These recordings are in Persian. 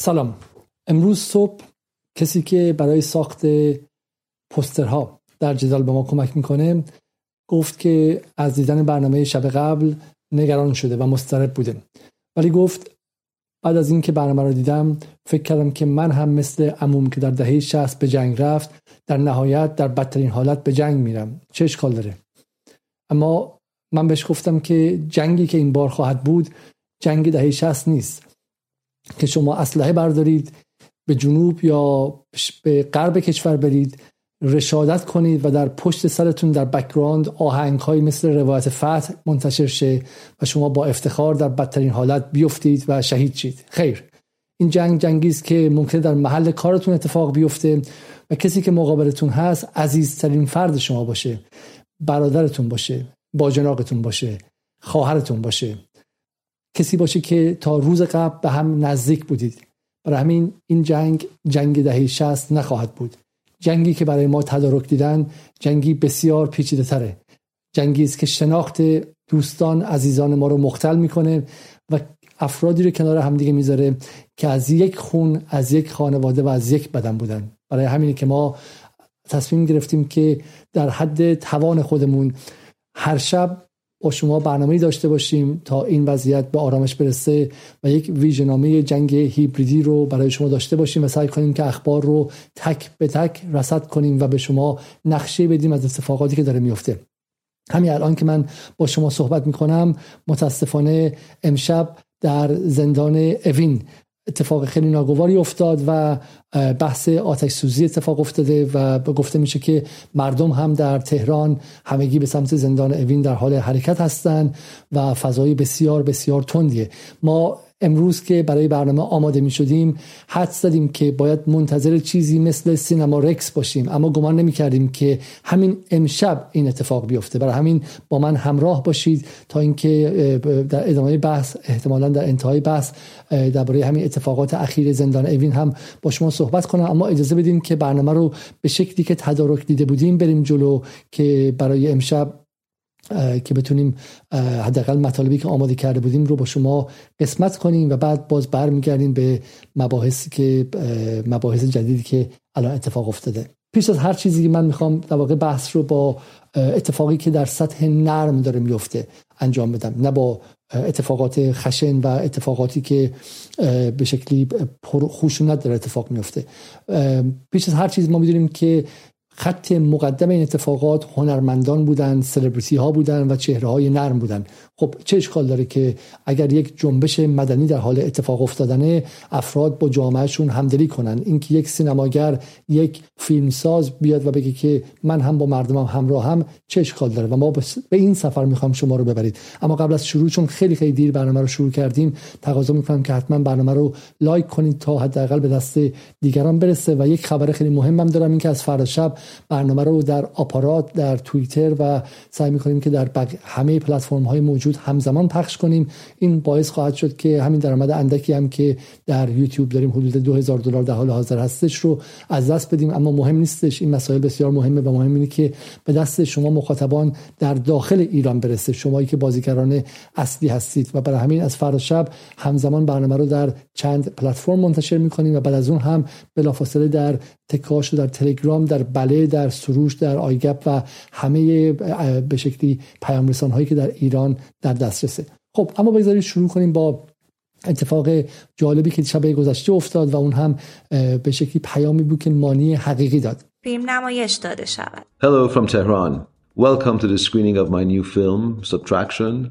سلام. امروز صبح کسی که برای ساخت پسترها در جدال به ما کمک می‌کنه گفت که از دیدن برنامه شب قبل نگران شده و مضطرب بوده. ولی گفت بعد از اینکه برنامه رو دیدم فکر کردم که من هم مثل عموم که در دهه 60 به جنگ رفت در نهایت در بدترین حالت به جنگ میرم. چه اشکال داره؟ اما من بهش گفتم که جنگی که این بار خواهد بود جنگ دهه 60 نیست. که شما اسلحه بردارید به جنوب یا به غرب کشور برید رشادت کنید و در پشت سرتون در background آهنگ هایی مثل روایت فتح منتشر شه و شما با افتخار در بدترین حالت بیفتید و شهید شید. خیر. این جنگ جنگی است که ممکنه در محل کارتون اتفاق بیفته و کسی که مقابلتون هست عزیزترین فرد شما باشه برادرتون باشه باجناقتون باشه خواهرتون باشه. کسی باشه که تا روز قبل به هم نزدیک بودید. برای همین این جنگ جنگ دهه 60 نخواهد بود. جنگی که برای ما تدارک دیدن جنگی بسیار پیچیده تره. جنگی است که شناخت دوستان عزیزان ما رو مختل می‌کنه و افرادی رو کنار همدیگه می‌ذاره که از یک خون از یک خانواده و از یک بدن بودن. برای همینی که ما تصمیم گرفتیم که در حد توان خودمون هر شب با شما برنامه داشته باشیم تا این وضعیت به آرامش برسه و یک ویژنامه جنگ هیبریدی رو برای شما داشته باشیم و سعی کنیم که اخبار رو تک به تک رصد کنیم و به شما نقشه بدیم از اتفاقاتی که داره میفته. همین الان که من با شما صحبت می‌کنم متاسفانه امشب در زندان اوین اتفاق خیلی ناگواری افتاد و بحث آتش سوزی اتفاق افتاده و گفته میشه که مردم هم در تهران همگی به سمت زندان اوین در حال حرکت هستند و فضای بسیار بسیار تندیه. ما امروز که برای برنامه آماده می شدیم حد زدیم که باید منتظر چیزی مثل سینما رکس باشیم. اما گمان نمی کردیم که همین امشب این اتفاق بیفته. برای همین با من همراه باشید تا اینکه در ادامه بحث احتمالا در انتهای بحث درباره همین اتفاقات اخیر زندان اوین هم با شما صحبت کنم. اما اجازه بدیم که برنامه رو به شکلی که تدارک دیده بودیم بریم جلو که برای امشب که بتونیم حداقل مطالبی که آماده کرده بودیم رو با شما قسمت کنیم و بعد باز برمیگردیم به مباحثی که مباحث جدیدی که الان اتفاق افتاده. پیش از هر چیزی من می‌خوام در واقع بحث رو با اتفاقی که در سطح نرم داره میفته انجام بدم. نه با اتفاقات خشن و اتفاقاتی که به شکلی خشونت داره اتفاق میفته. پیش از هر چیز ما می‌دونیم که خط مقدم این اتفاقات هنرمندان بودن سلبریتی ها بودن و چهره های نرم بودن خب چه اشکال داره که اگر یک جنبش مدنی در حال اتفاق افتادنه افراد با جامعهشون همدلی کنن؟ اینکه یک سینماگر یک فیلمساز بیاد و بگه که من هم با مردمم همراه هم چه اشکال داره؟ و ما به این سفر می‌خوام شما رو ببرید. اما قبل از شروع چون خیلی خیلی دیر برنامه رو شروع کردیم تقاضا می‌کنم که حتما برنامه رو لایک کنید تا حداقل به دست دیگران برسه. و یک خبر خیلی مهمم دارم اینکه از فردا شب برنامه رو در آپارات در توییتر و سعی می‌کنیم که در همه پلتفرم های موجود همزمان پخش کنیم. این باعث خواهد شد که همین درآمد اندکی هم که در یوتیوب داریم حدود 2000 دلار در حال حاضر هستش رو از دست بدیم. اما مهم نیستش. این مسائل بسیار مهمه و مهم اینه که به دست شما مخاطبان در داخل ایران برسه. شمایی که بازیگران اصلی هستید و برای همین از فردا شب همزمان برنامه رو در چند پلتفرم منتشر می‌کنیم و بعد از اون هم بلافاصله در تکاش در تلگرام در بله در سروش در آیگپ و همه به شکلی پیام رسان هایی که در ایران در دسترسه خب اما بگذارید شروع کنیم با اتفاق جالبی که شب گذشته افتاد و اون هم به شکلی پیامی بود که مانی حقیقی داد. فیلم نمایش داده شود. Hello from Tehran. Welcome to the screening of my new film Subtraction.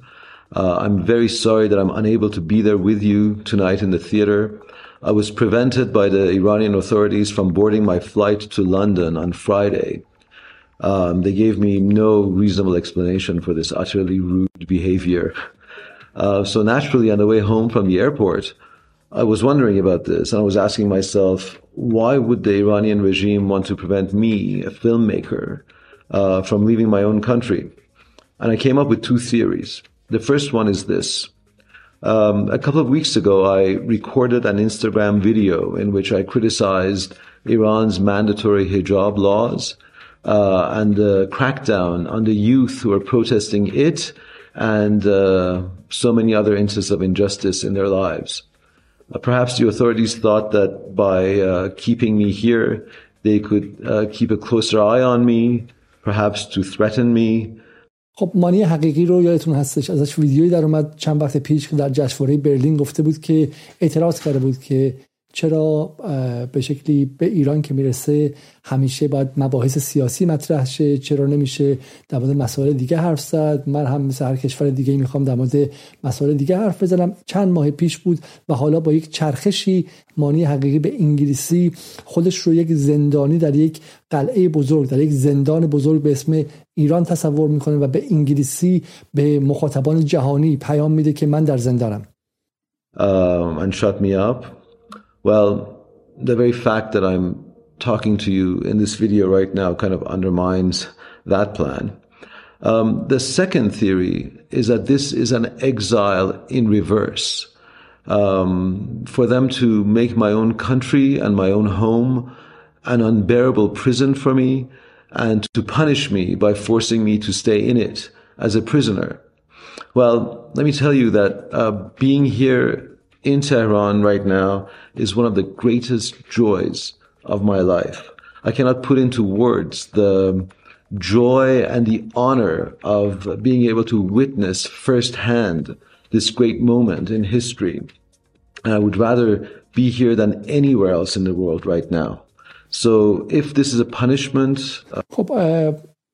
Uh, I'm very sorry that I'm unable to be there with you tonight in the theater. I was prevented by the Iranian authorities from boarding my flight to London on Friday. Um, they gave me no reasonable explanation for this utterly rude behavior. Uh, so naturally, on the way home from the airport, I was wondering about this and I was asking myself, why would the Iranian regime want to prevent me, a filmmaker, uh, from leaving my own country? And I came up with two theories. The first one is this. Um, a couple of weeks ago, I recorded an Instagram video in which I criticized Iran's mandatory hijab laws uh, and the crackdown on the youth who are protesting it and uh, so many other instances of injustice in their lives. Uh, perhaps the authorities thought that by uh, keeping me here, they could uh, keep a closer eye on me, perhaps to threaten me. خب مانی حقیقی رو یادتون هستش. ازش ویدیویی در اومد. چند وقت پیش که در جشنواره برلین گفته بود که اعتراض کرده بود که چرا به شکلی به ایران که می‌رسه همیشه باید مباحث سیاسی مطرح شه چرا نمیشه در مورد مسائل دیگه حرف زد؟ من هم مثل هر کشور دیگه می‌خوام در مورد مسائل دیگه حرف بزنم. چند ماه پیش بود و حالا با یک چرخشی مانی حقیقی به انگلیسی خودش رو یک زندانی در یک قلعه بزرگ در یک زندان بزرگ به اسم ایران تصور می‌کنه و به انگلیسی به مخاطبان جهانی پیام میده که من در زندانم. Um, and shut me up. Well, the very fact that I'm talking to you in this video right now kind of undermines that plan. Um, the second theory is that this is an exile in reverse. Um, for them to make my own country and my own home an unbearable prison for me and to punish me by forcing me to stay in it as a prisoner. Well, let me tell you that uh, being here in Tehran right now is one of the greatest joys of my life. I cannot put into words the joy and the honor of being able to witness firsthand this great moment in history. And I would rather be here than anywhere else in the world right now. So if this is a punishment. Uh...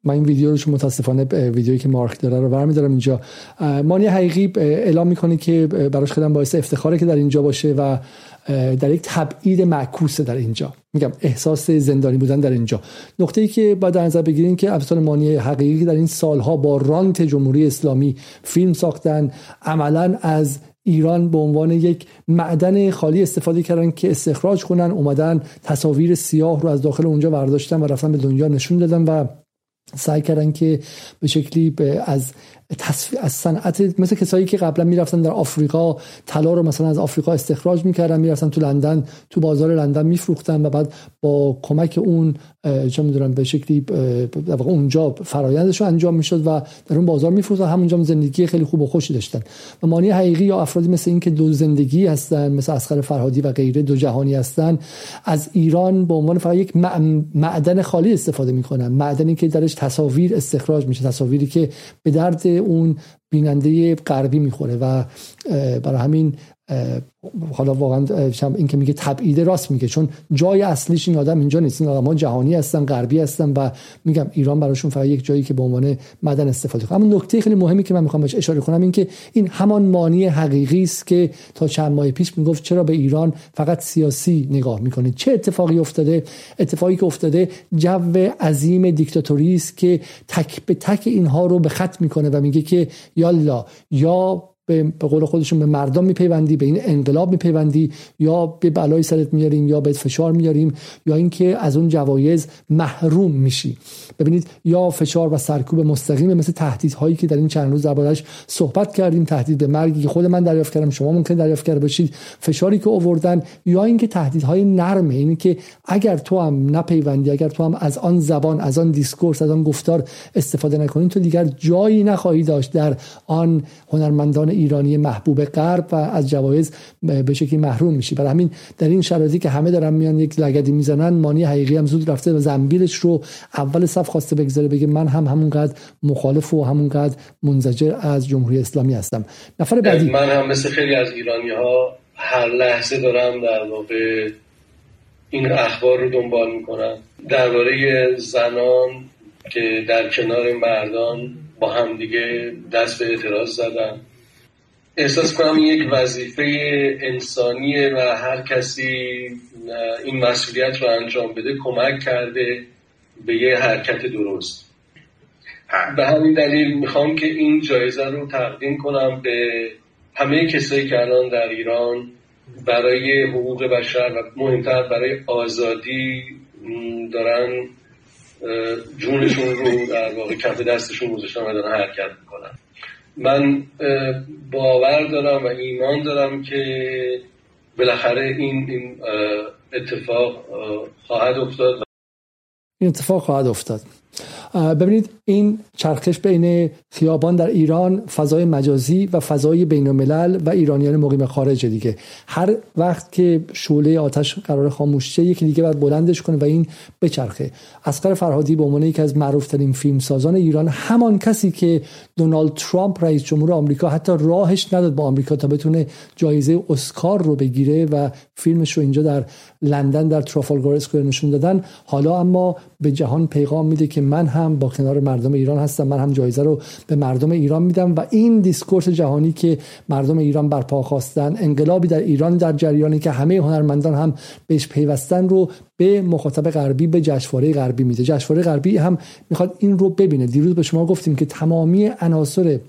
من این ویدیو رو متاسفانه ویدیویی که مارک داره رو برمیدارم اینجا. مانی حقیقی اعلام می‌کنه که براش خیلی باعث افتخاره که در اینجا باشه و در یک تبعید معکوسه در اینجا. میگم احساس زندانی بودن در اینجا. نقطه ای که باید در نظر بگیریم که ابطال مانی حقیقی در این سالها با رانت جمهوری اسلامی فیلم ساختن عملا از ایران به عنوان یک معدن خالی استفاده کردن که استخراج کنن اومدن تصاویر سیاه رو از داخل اونجا برداشتن و رفتن به دنیا نشون دادن و سعی کردن که به شکلی از تصفیه از صنعت مثل کسایی که قبلا می‌رفتن در آفریقا طلا رو مثلا از آفریقا استخراج می‌کردن می‌رفتن تو لندن تو بازار لندن میفروختن و بعد با کمک اون چه می‌دونم به شکلی در واقع اونجا فرایندش رو انجام می‌شد و در اون بازار میفروختن. همونجا زندگی خیلی خوب و خوشی داشتن. و مانی حقیقی یا افرادی مثل این که دو زندگی هستن مثل اسخر فرهادی و غیره دو جهانی هستن از ایران به عنوان فقط یک معدن خالی استفاده می‌کنن. معدنی که درش تصاویر استخراج میشه تصاویری که به درد اون بیننده غربی می‌خوره و برای همین حالا واقعا این که میگه تبعیده راست میگه چون جای اصلیش این آدم اینجا نیست. این آدم ها جهانی هستن غربی هستن و میگم ایران براشون فقط یک جایی که به عنوان مدن استفاده کنه اما نکته خیلی مهمی که من می‌خوام بهش اشاره کنم این که این همان مانی حقیقی است که تا چند ماه پیش می‌گفت چرا به ایران فقط سیاسی نگاه می‌کنه. چه اتفاقی افتاده؟ اتفاقی که افتاده جو عظیم دیکتاتوری است که تک به تک اینها رو به خط می‌کنه و میگه که یالا یا به قول خودشون به مردم میپیوندی به این انقلاب میپیوندی یا به بلای سرت میاریم یا به فشار میاریم یا اینکه از اون جوایز محروم میشی. ببینید یا فشار و سرکوب مستقیم مثل تهدیدهایی که در این چند روز دربارش صحبت کردیم تهدید به مرگی که خود من دریافت کردم شما ممکن دریافت کرده باشید. فشاری که آوردن یا اینکه تهدیدهای نرمه اینی که اگر تو هم نپیوندی اگر تو هم از آن زبان از آن discourse از آن گفتار استفاده نکنی تو دیگر جایی نخواهی داشت در آن هنرمندان ایرانی محبوب غرب و از جوایز به شکلی محروم میشی. برای همین در این شرایطی که همه دارن میان یک لگدی می‌زنن مانی حقیقی هم زود رفته و زنبیلش رو اول صف خواسته بگذاره بگه من هم همونقدر مخالف و همونقدر منزجر از جمهوری اسلامی هستم. نفر بعدی. من هم مثل خیلی از ایرانی ها هر لحظه دارم در واقع این اخبار رو دنبال می‌کنم. درباره زنان که در کنار مردان با همدیگه دست به اعتراض زدن. احساس کنم یک وظیفه انسانیه و هر کسی این مسئولیت رو انجام بده کمک کرده به یه حرکت درست. به همین دلیل می‌خوام که این جایزه رو تقدیم کنم به همه کسایی که الان در ایران برای حقوق بشر و مهمتر برای آزادی دارن جونشون رو در واقع کف دستشون گذاشتن و دارن حرکت می‌کنن. من باور دارم و ایمان دارم که بالاخره این, اتفاق خواهد افتاد. این اتفاق خواهد افتاد. ببینید این چرخش بین خیابان در ایران فضای مجازی و فضای بین الملل و ایرانیان مقیم خارج دیگه. هر وقت که شعله آتش قرار خاموش شه یکی دیگه باید بلندش کنه و این بچرخه. اصغر فرهادی به عنوان یکی از معروفترین فیلمسازان ایران همان کسی که دونالد ترامپ رئیس جمهور آمریکا حتی راهش نداد با آمریکا تا بتونه جایزه اسکار رو بگیره و فیلمش رو اینجا در لندن در Trafalgar Square نشون دادن. حالا اما به جهان پیغام میده که من هم با کنار مردم ایران هستم من هم جایزه رو به مردم ایران میدم و این discourse جهانی که مردم ایران برپا خواستن انقلابی در ایران در جریانی که همه هنرمندان هم بهش پیوستن رو به مخاطب غربی به جشنواره غربی میده. جشنواره غربی هم می‌خواد این رو ببینه. دیروز به شما گفتیم که تمامی عناصر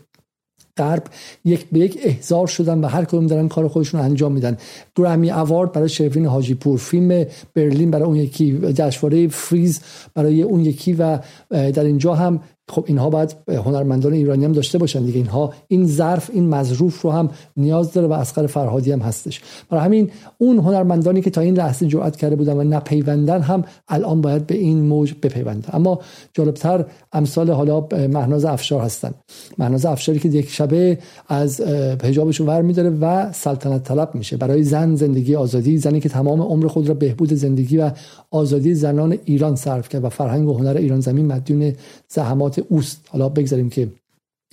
غرب یک به یک احضار شدن و هر کدوم دارن کار خودشون انجام میدن. گرامی اوارد برای شروین حاجی پور فیلم برلین برای اون یکی جشنواره فریز برای اون یکی و در اینجا هم خب اینها باید هنرمندان ایرانی هم داشته باشن دیگه. اینها این ظرف این مظروف رو هم نیاز داره و اسقر فرهادی هم هستش. برای همین اون هنرمندانی که تا این لحظه جرأت کرده بودن و نپیوندن هم الان باید به این موج بپیوندن. اما جالبتر امثال حالا مهناز افشار هستن. مهناز افشاری که یک شبه از حجابش ور میداره و سلطنت طلب میشه. برای زن زندگی آزادی زنی که تمام عمر خود را بهبود زندگی و آزادی زنان ایران صرف کرد و فرهنگ و هنر ایران زمین مدیون زحمات اوست. حالا بگذاریم که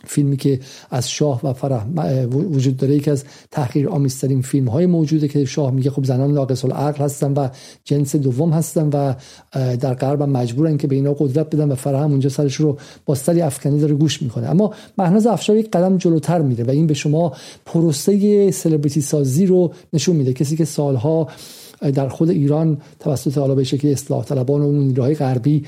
فیلمی که از شاه و فرح وجود داره یکی از تحقیر آمیزترین فیلم های موجوده که شاه میگه خب زنان ناقص العقل هستن و جنس دوم هستن و در غرب مجبورن که به اینا قدرت بدن و فرح اونجا سرش رو با سری افکنی داره گوش می‌کنه. اما مهناز افشار یک قدم جلوتر میره و این به شما پروسه سلبریتی سازی رو نشون میده. کسی که سالها در خود ایران توسط حالا به شکلی اصلاح طلبان و نیروهای غربی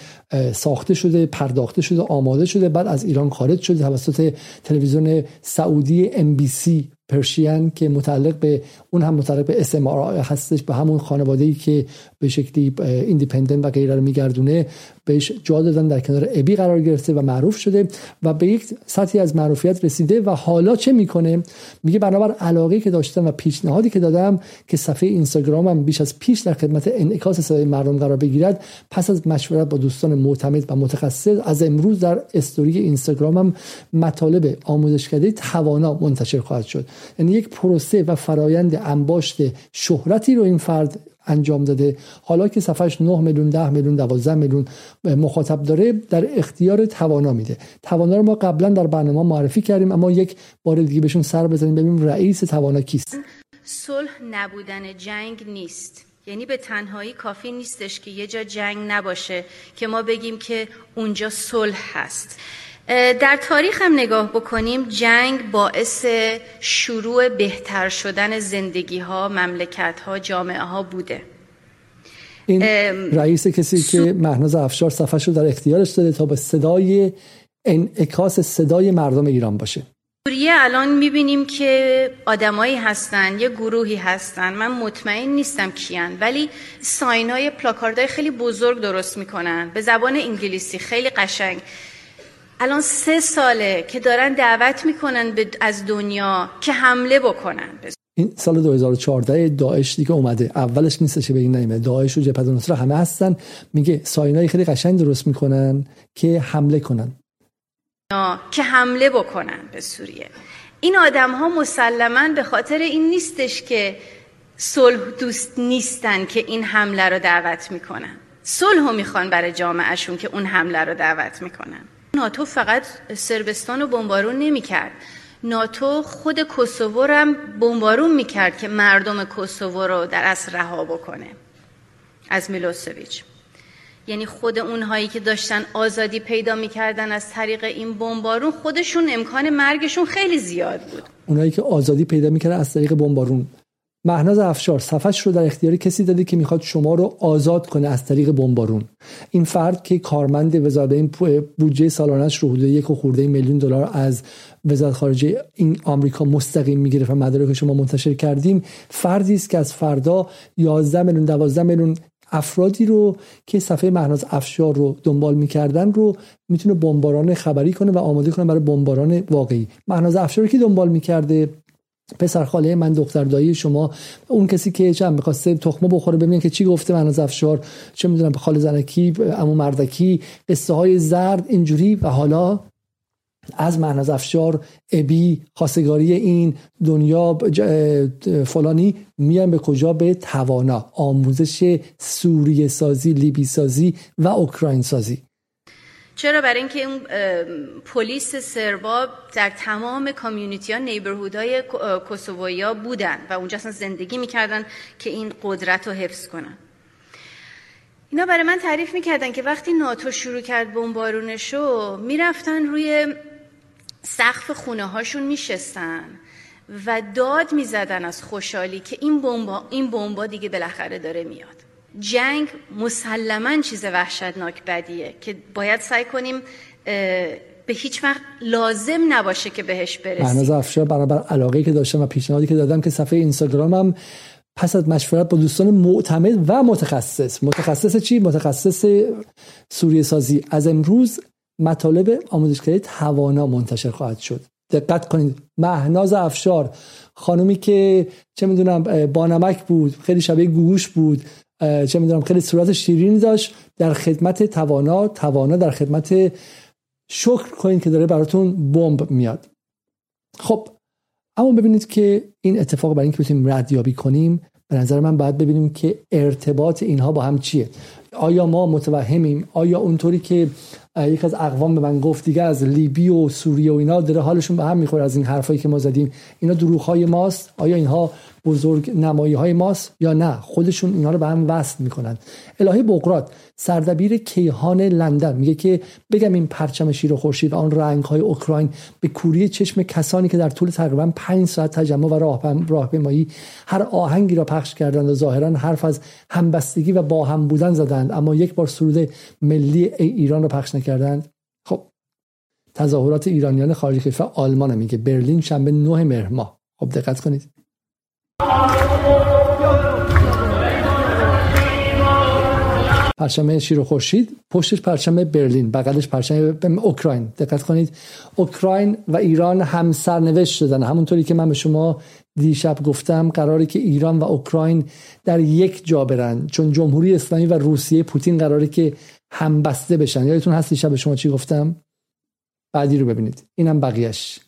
ساخته شده پرداخته شده آماده شده بعد از ایران خارج شده توسط تلویزیون سعودی MBC Persian که متعلق به اون هم متعلق به MBS هستش به همون خانواده ای که به شکلی Independent و غیره رو میگردونه بهش جا دادن در کنار ابی قرار گرفته و معروف شده و به یک سطحی از معروفیت رسیده و حالا چه می‌کنه؟ میگه بنابر علاقه که داشتم و پیشنهادی که دادم که صفحه اینستاگرامم بیش از پیش در خدمت انعکاس صدای مردم قرار بگیرد پس از مشورت با دوستان معتمد و متخصص از امروز در استوری اینستاگرامم مطالب آموزشکده توانا منتشر خواهد شد. یعنی یک پروسه و فرایند انباشت شهرتی رو این فرد انجام داده. حالا که صفحش 9 میلیون 10 میلیون 12 میلیون مخاطب داره در اختیار توانا میده. توانا رو ما قبلا در برنامه معرفی کردیم اما یک بار دیگه بهشون سر بزنیم ببینیم رئیس توانا کیست. صلح نبودن جنگ نیست. یعنی به تنهایی کافی نیستش که یه جا جنگ نباشه که ما بگیم که اونجا صلح هست. در تاریخ هم نگاه بکنیم جنگ باعث شروع بهتر شدن زندگی ها مملکت ها جامعه ها بوده. این رئیس کسی که مهناز افشار صفحه رو در اختیارش داده تا به صدای انعکاس صدای مردم ایران باشه. سوریه الان می‌بینیم که آدمایی هستن یه گروهی هستن. من مطمئن نیستم کیان ولی ساینای پلاکاردهای خیلی بزرگ درست می‌کنن. به زبان انگلیسی خیلی قشنگ. الان سه ساله که دارن دعوت می‌کنن از دنیا که حمله بکنن. این سال 2014 داعش دیگه اومده. اولش نیستش به این نیمه داعش و جبهه نصره همه هستن. میگه ساینای خیلی قشنگ درست می‌کنن که حمله کنن. که حمله بکنن به سوریه. این آدم ها مسلما به خاطر این نیستش که صلح دوست نیستن که این حمله رو دعوت می‌کنن. صلح رو می‌خوان برای جامعهشون که اون حمله رو دعوت می‌کنن. ناتو فقط سربستان رو بمبارون نمی‌کرد. ناتو خود کوسوو هم بمبارون می‌کرد که مردم کوسوو رو در اصل رها بکنه. از میلوسویچ. یعنی خود اونهایی که داشتن آزادی پیدا می‌کردن از طریق این بمبارون خودشون امکان مرگشون خیلی زیاد بود. اونایی که آزادی پیدا می‌کردن از طریق بمبارون. مهناز افشار صفحش رو در اختیار کسی داده که می‌خواد شما رو آزاد کنه از طریق بمبارون. این فرد که کارمند وزارت این بودجه سالانش رو حدود یک خورده میلیون دلار از وزارت خارجه این آمریکا مستقیم می‌گیره و مدارک شما منتشر کردیم فردی است که از فردا 11 میلیون 12 میلیون افرادی رو که صفحه مهناز افشار رو دنبال می‌کردن رو می‌تونه بمباران خبری کنه و آماده کنه برای بمباران واقعی. مهناز افشار رو که دنبال می‌کرده؟ پسر خاله من دختر دایی شما اون کسی که چند می‌خواسته تخمه بخوره ببینن که چی گفته من از افشار چه می‌دونم به خاله زنکی امو مردکی قصه های زرد اینجوری. و حالا از مهناز افشار ابی خواستگاری این دنیا فلانی میان به کجا؟ به توانا آموزش سوریه سازی لیبی سازی و اوکراین سازی چرا برای اینکه اون پلیس سربا در تمام کامیونیتی ها نیبرهودهای کوسوویا بودن و اونجا اصلا زندگی می‌کردن که این قدرت رو حفظ کنن. اینا برای من تعریف می‌کردن که وقتی ناتو شروع کرد بمبارونشو می‌رفتن روی سقف خونه هاشون میشستن و داد می‌زدن از خوشحالی که این بمبا این بمبا دیگه بالاخره داره میاد. جنگ مسلما چیز وحشتناک بدیه که باید سعی کنیم به هیچ وقت لازم نباشه که بهش برسیم. مهناز افشار برابر علاقه که داشتم و پیشنهادی که دادم که صفحه اینستاگرامم پس از مشورت با دوستان معتمد و متخصص. متخصص چی؟ متخصص سوریه سازی. از امروز مطالب آموزشگری توانا منتشر خواهد شد. دقت کنید. مهناز افشار خانومی که چه می‌دونم بانمک بود خیلی شبیه گوش بود. چه می‌دونم خیلی صورت شیرینی داشت در خدمت توانا. توانا در خدمت شکر کنید که داره براتون بمب میاد. خب اما ببینید که این اتفاق برای اینکه بتونیم ردیابی کنیم به نظر من باید ببینیم که ارتباط اینها با هم چیه. آیا ما متوهمیم؟ آیا اونطوری که یک از اقوام به من گفت دیگه از لیبی و سوریه و اینا داره حالشون به هم می‌خوره از این حرفایی که ما زدیم. اینا دروغ های ماست. آیا اینها بزرگ نمایی های ماست یا نه؟ خودشون اینا رو به هم وصل می‌کنن. الهی بقرات سردبیر کیهان لندن. میگه که بگم این پرچم شیر و خورشید آن رنگ های اوکراین به کوری چشم کسانی که در طول تقریبا پنج ساعت تجمع و راهپیمایی هر آهنگی را پخش کردند و ظاهرا حرف از همبستگی و با هم بودن زدند. اما یک بار سرود ملی ایران را پخش خب تظاهرات ایرانیان خارج کشور آلمان میگه. برلین شنبه 9 مهر ماه. خب دقت کنید. پرچم شیر و خورشید پشتش پرچم برلین بغلش پرچم اوکراین. دقت کنید. اوکراین و ایران هم سرنوشت شدن. همونطوری که من به شما دیشب گفتم قراری که ایران و اوکراین در یک جا برن. چون جمهوری اسلامی و روسیه پوتین قراری که هم بسته بشن. یادتون هست دیشب به شما چی گفتم؟ بعدی رو ببینید. اینم بقیهش.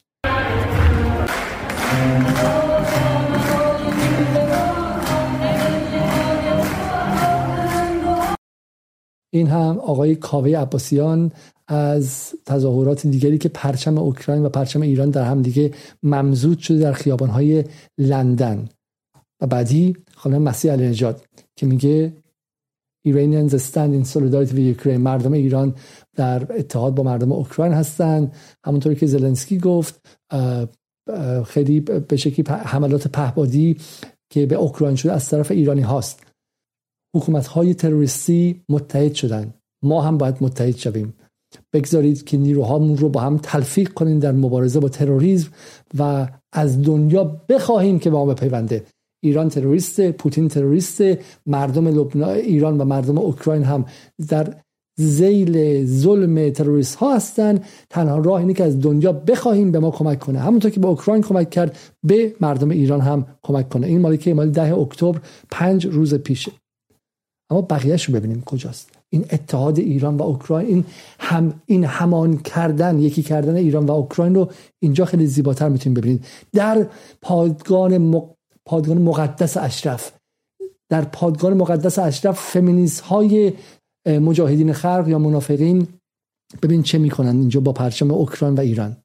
این هم آقای کاوه عباسیان از تظاهرات دیگری که پرچم اوکراین و پرچم ایران در هم دیگه ممزود شده در خیابانهای لندن. و بعدی خانم مسیح علی نجات که میگه Iranians stand in solidarity with Ukraine. مردم ایران در اتحاد با مردم اوکراین هستند همونطوری که زلنسکی گفت خیلی به شکلی حملات پهبادی که به اوکراین شده از طرف ایرانی هاست. حکومت های تروریستی متحد شدن. ما هم باید متحد شویم. بگذارید که نیروهامون رو با هم تلفیق کنیم در مبارزه با تروریسم و از دنیا بخواهیم که با ما بپیونده. ایران تروریست پوتین تروریست مردم لبنان ایران و مردم اوکراین هم در زیل ظلم تروریست ها هستند تنها راه اینه که از دنیا بخواهیم به ما کمک کنه. همونطور که به اوکراین کمک کرد به مردم ایران هم کمک کنه. این مالی که مالی ده اکتبر پنج روز پیشه. اما بقیهش رو ببینیم کجاست. این اتحاد ایران و اوکراین این هم این همان کردن یکی کردن ایران و اوکراین رو اینجا خیلی زیباتر می‌تونیم ببینید در پادگان پادگان مقدس اشرف. در پادگان مقدس اشرف فمینیست های مجاهدین خلق یا منافقین ببین چه می‌کنن اینجا با پرچم اوکراین و ایران.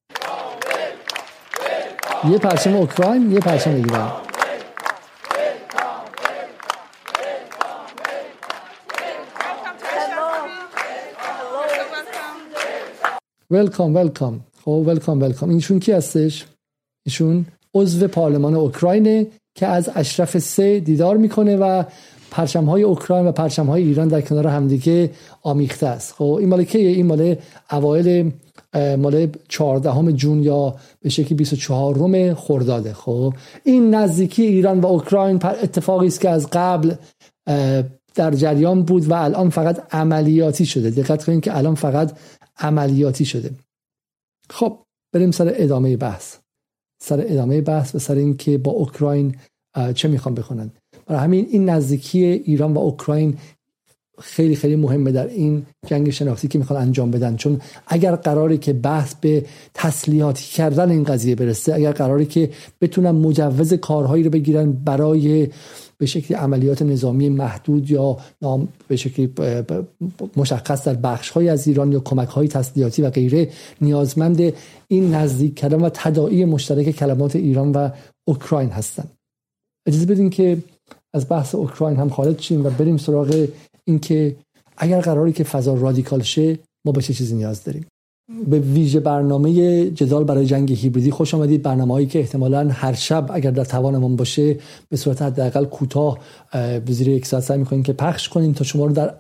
یه پرچم اوکراین یه پرچم ایران. welcome welcome خب welcome welcome اینشون کی هستش؟ ایشون عضو پارلمان اوکراینه که از اشرف سه دیدار می‌کنه و پرچم های اوکراین و پرچم های ایران در کنار همدیگه آمیخته است. خب این مال کیه؟ این مال اوایل مال 14 جون یا به شکلی 24 روم خرداده. خب این نزدیکی ایران و اوکراین اتفاقی است که از قبل در جریان بود و الان فقط عملیاتی شده. دقت کنید که الان فقط عملیاتی شده. خب بریم سر ادامه بحث. سر ادامه بحث و سر اینکه با اوکراین چه می‌خوان بکنن برای همین این نزدیکی ایران و اوکراین خیلی خیلی مهمه در این جنگ شناختی که می‌خوان انجام بدن. چون اگر قراری که بحث به تسلیحاتی کردن این قضیه برسه اگر قراری که بتونن مجوز کارهایی رو بگیرن برای به شکلی عملیات نظامی محدود یا به شکلی مشخص در بخش از ایران یا کمک های تسلیحاتی و غیره نیازمند این نزدیک کردن و تداعی مشترک کلمات ایران و اوکراین هستند. اجازه بدین که از بحث اوکراین هم خارج شیم و بریم سراغ اینکه اگر قراری که فضا رادیکال شه ما به چه چیزی نیاز داریم؟ به ویژه برنامه جدال برای جنگ هیبریدی خوش آمدید. برنامه هایی که احتمالا هر شب اگر در توانمون باشه به صورت حداقل کوتاه زیر یک ساعت سعی می‌کنیم که پخش کنیم تا شما رو در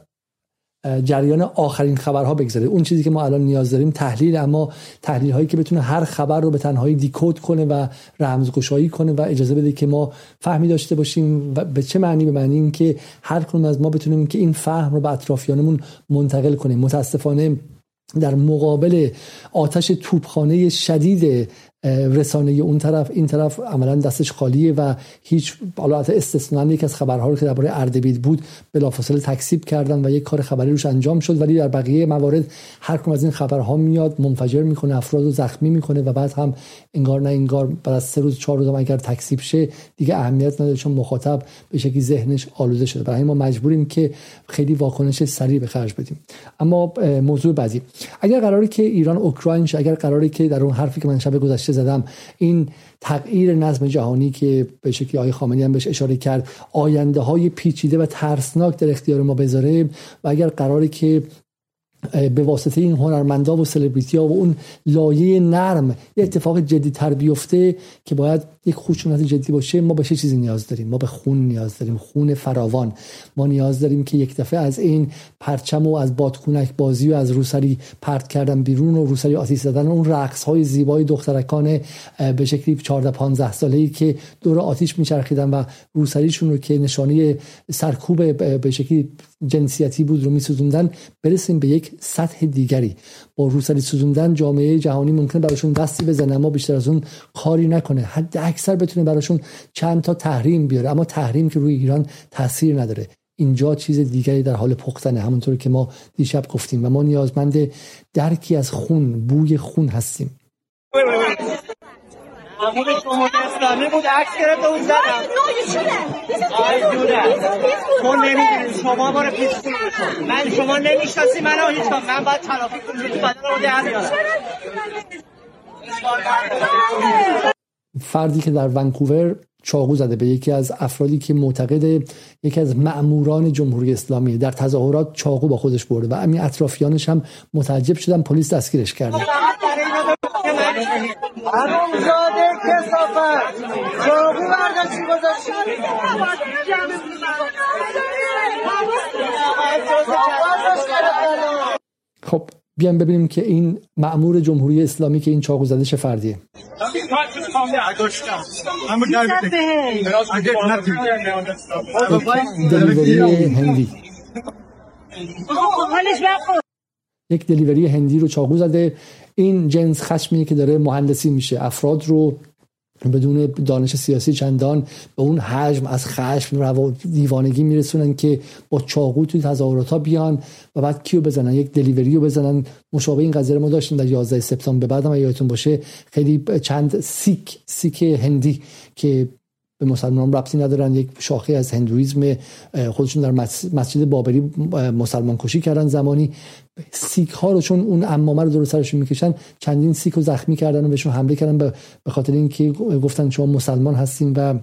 جریان آخرین خبرها بگذاره اون چیزی که ما الان نیاز داریم تحلیل اما تحلیل هایی که بتونه هر خبر رو به تنهایی دیکود کنه و رمزگشایی کنه و اجازه بده که ما فهمی داشته باشیم و به چه معنی؟ به معنی این که هر کنون از ما بتونیم که این فهم رو به اطرافیانمون منتقل کنیم. متاسفانه در مقابل آتش توپخانه شدید رسانه اون طرف این طرف عملا دستش خالیه و هیچ حالا استثنا یک از خبرها رو که درباره اردبیل بود بلافاصله تکسیب کردن و یک کار خبری روش انجام شد. ولی در بقیه موارد هر کم از این خبرها میاد منفجر می‌کنه افراد رو زخمی می‌کنه و بعد هم انگار نه انگار بعد از سه روز چهار روز هم اگر تکسیب شه دیگه اهمیت نداره چون مخاطب به شکلی ذهنش آلوده شده. برای ما مجبوریم که خیلی واکنش سریع به خرج بدیم. اما موضوع بعدی. اگر قراری که ایران اوکراین اگر قراری که در اون حرفی که من شب گذشته زدم این تغییر نظم جهانی که به شکلی آقای خامنه‌ای هم بهش اشاره کرد آینده های پیچیده و ترسناک در اختیار ما بذاره و اگر قراری که به واسطه این هنرمندا و سلبریتی ها و اون لایه نرم یه اتفاق جدی تر بیفته که باید یک خشونت جدی باشه ما به چه چیزی نیاز داریم؟ ما به خون نیاز داریم خون فراوان. ما نیاز داریم که یک دفعه از این پرچم و از بادکنک بازی و از روسری پرت کردن بیرون و روسری آتیش زدن اون رقص های زیبای دخترکان به شکلی 14 15 ساله ای که دور آتیش میچرخیدن و روسریشون رو که نشانه سرکوب به شکلی جنسیتی بود رو میسوزوندن برسیم به یک سطح دیگری. با روسری سوزوندن جامعه جهانی ممکنه براشون دستی بزنه اما بیشتر از اون کاری نکنه. حد اکثر بتونه براشون چند تا تحریم بیاره. اما تحریم که روی ایران تاثیر نداره. اینجا چیز دیگری در حال پختنه همونطور که ما دیشب گفتیم. و ما نیازمند درکی از خون بوی خون هستیم. عمود شما اسلامی بود عکس گرفته بود زدم آی دوره تو نمی‌دونی شما پیسکول بشون من شما نمی‌شناسی منو هیچ من باید ترافیک کنم بدن رو در فردی که در ونکوور چاقو زده به یکی از افرادی که معتقد یکی از مأموران جمهوری اسلامی در تظاهرات چاقو با خودش برده و همین اطرافیانش هم متعجب شدن پلیس دستگیرش کرده. خب بیایم ببینیم که این معمور جمهوری اسلامی که این چاقو زده چه فردیه. دلیوری هندی. یک دلیوری هندی رو چاقو زده. این جنس خشمی که داره مهندسی میشه. افراد رو بدون دانش سیاسی چندان به اون حجم از خشم و دیوانگی میرسونن که با چاقو توی تظاهرات ها بیان و بعد کیو بزنن؟ یک delivery رو بزنن. مشابه این قضیه ما داشتیم در 11 سپتامبر. به بعدم یادتون باشه خیلی چند سیک سیک هندی که به مسلمان ربطی ندارن. یک شاخه از هندویزم خودشون در مسجد بابری مسلمان کشی کردن زمانی. سیک ها رو چون اون امامه رو دور سرشون می‌کشن چندین سیک رو زخمی کردن و بهشون حمله کردن به خاطر اینکه گفتن شما مسلمان هستیم و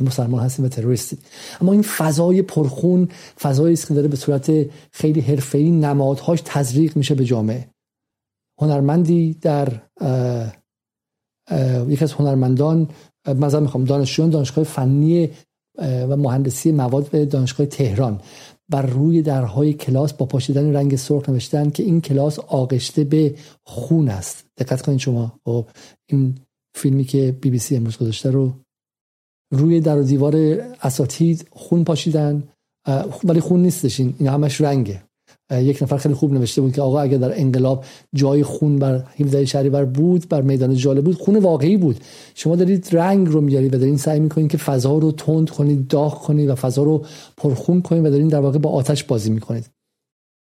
مسلمان هستیم و تروریستی. اما این فضای پرخون فضایی است که داره به صورت خیلی حرفه‌ای نمادهاش تزریق میشه به جامعه. هنرمندی در یکی از هنرمندان مثلا می‌خوام دانشجویان دانشگاه فنی و مهندسی مواد دانشگاه تهران بر روی درهای کلاس با پاشیدن رنگ سرخ نوشتن که این کلاس آغشته به خون است. دقت کنید شما. خب، این فیلمی که بی بی سی امروز گذاشته رو روی در و دیوار اساتید خون پاشیدن ولی خون نیستش. این همش رنگه. یک نفر خیلی خوب نوشته بود که آقا اگر در انقلاب جای خون بر 17 شهریور بود بر میدان جاله بود خون واقعی بود. شما دارید رنگ رو میارید و دارین سعی می‌کنید که فضا رو تند کنید داغ کنید و فضا رو پرخون کنید و دارین در واقع با آتش بازی می‌کنید.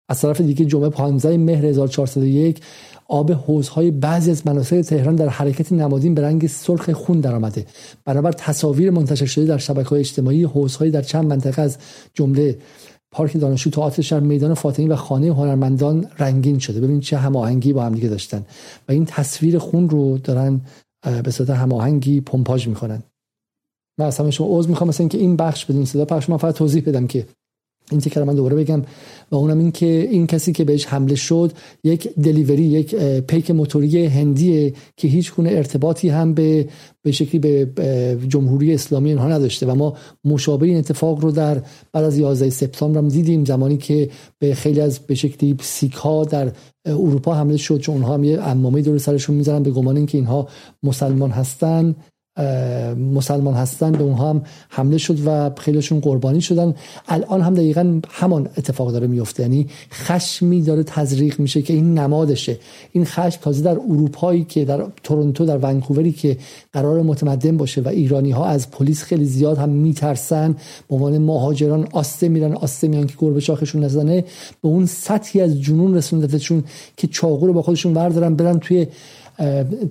از طرف دیگه جمعه 15 مهر 1401 آب حوزهای بعضی از مناطق تهران در حرکت نمادین به رنگ سرخ خون درآمده. بنابر تصاویر منتشر شده در شبکه های اجتماعی حوزهایی در چند منطقه از جمله پارک دانشجو تئاتر شهر میدان فاطمی و خانه هنرمندان رنگین شده. ببین چه هماهنگی با هم دیگه داشتن. و این تصویر خون رو دارن به صورت هماهنگی پمپاژ می‌کنن. من اصلا شما عذر می‌خوام مثلا اینکه این بخش بدون صدا پخش من فقط توضیح بدم که این تیکر من دوباره بگم و اونم این که این کسی که بهش حمله شد یک دلیوری یک پیک موتوری هندیه که هیچ گونه ارتباطی هم به به شکلی به جمهوری اسلامی اینها نداشته و ما مشابه این اتفاق رو در بعد از 11 سپتامبر هم دیدیم زمانی که به خیلی از به شکلی سیک ها در اروپا حمله شد چون اونها هم یه عمامه دور سرشون می‌ذارن به گمان اینکه اینها مسلمان هستن. مسلمان هستن به اونها هم حمله شد و خیلیشون قربانی شدن. الان هم دقیقا همان اتفاق داره میفته. یعنی خشمی داره تزریق میشه که این نمادشه. این خشم تازه در اروپایی که در تورنتو در ونکووری که قرار متمدن باشه و ایرانی ها از پلیس خیلی زیاد هم میترسن به عنوان مهاجران آسته میرن آسته میان که گربه شاخشون نزنه به اون سطحی از جنون رسوندتشون که چاقو رو با خودشون بردارن برن توی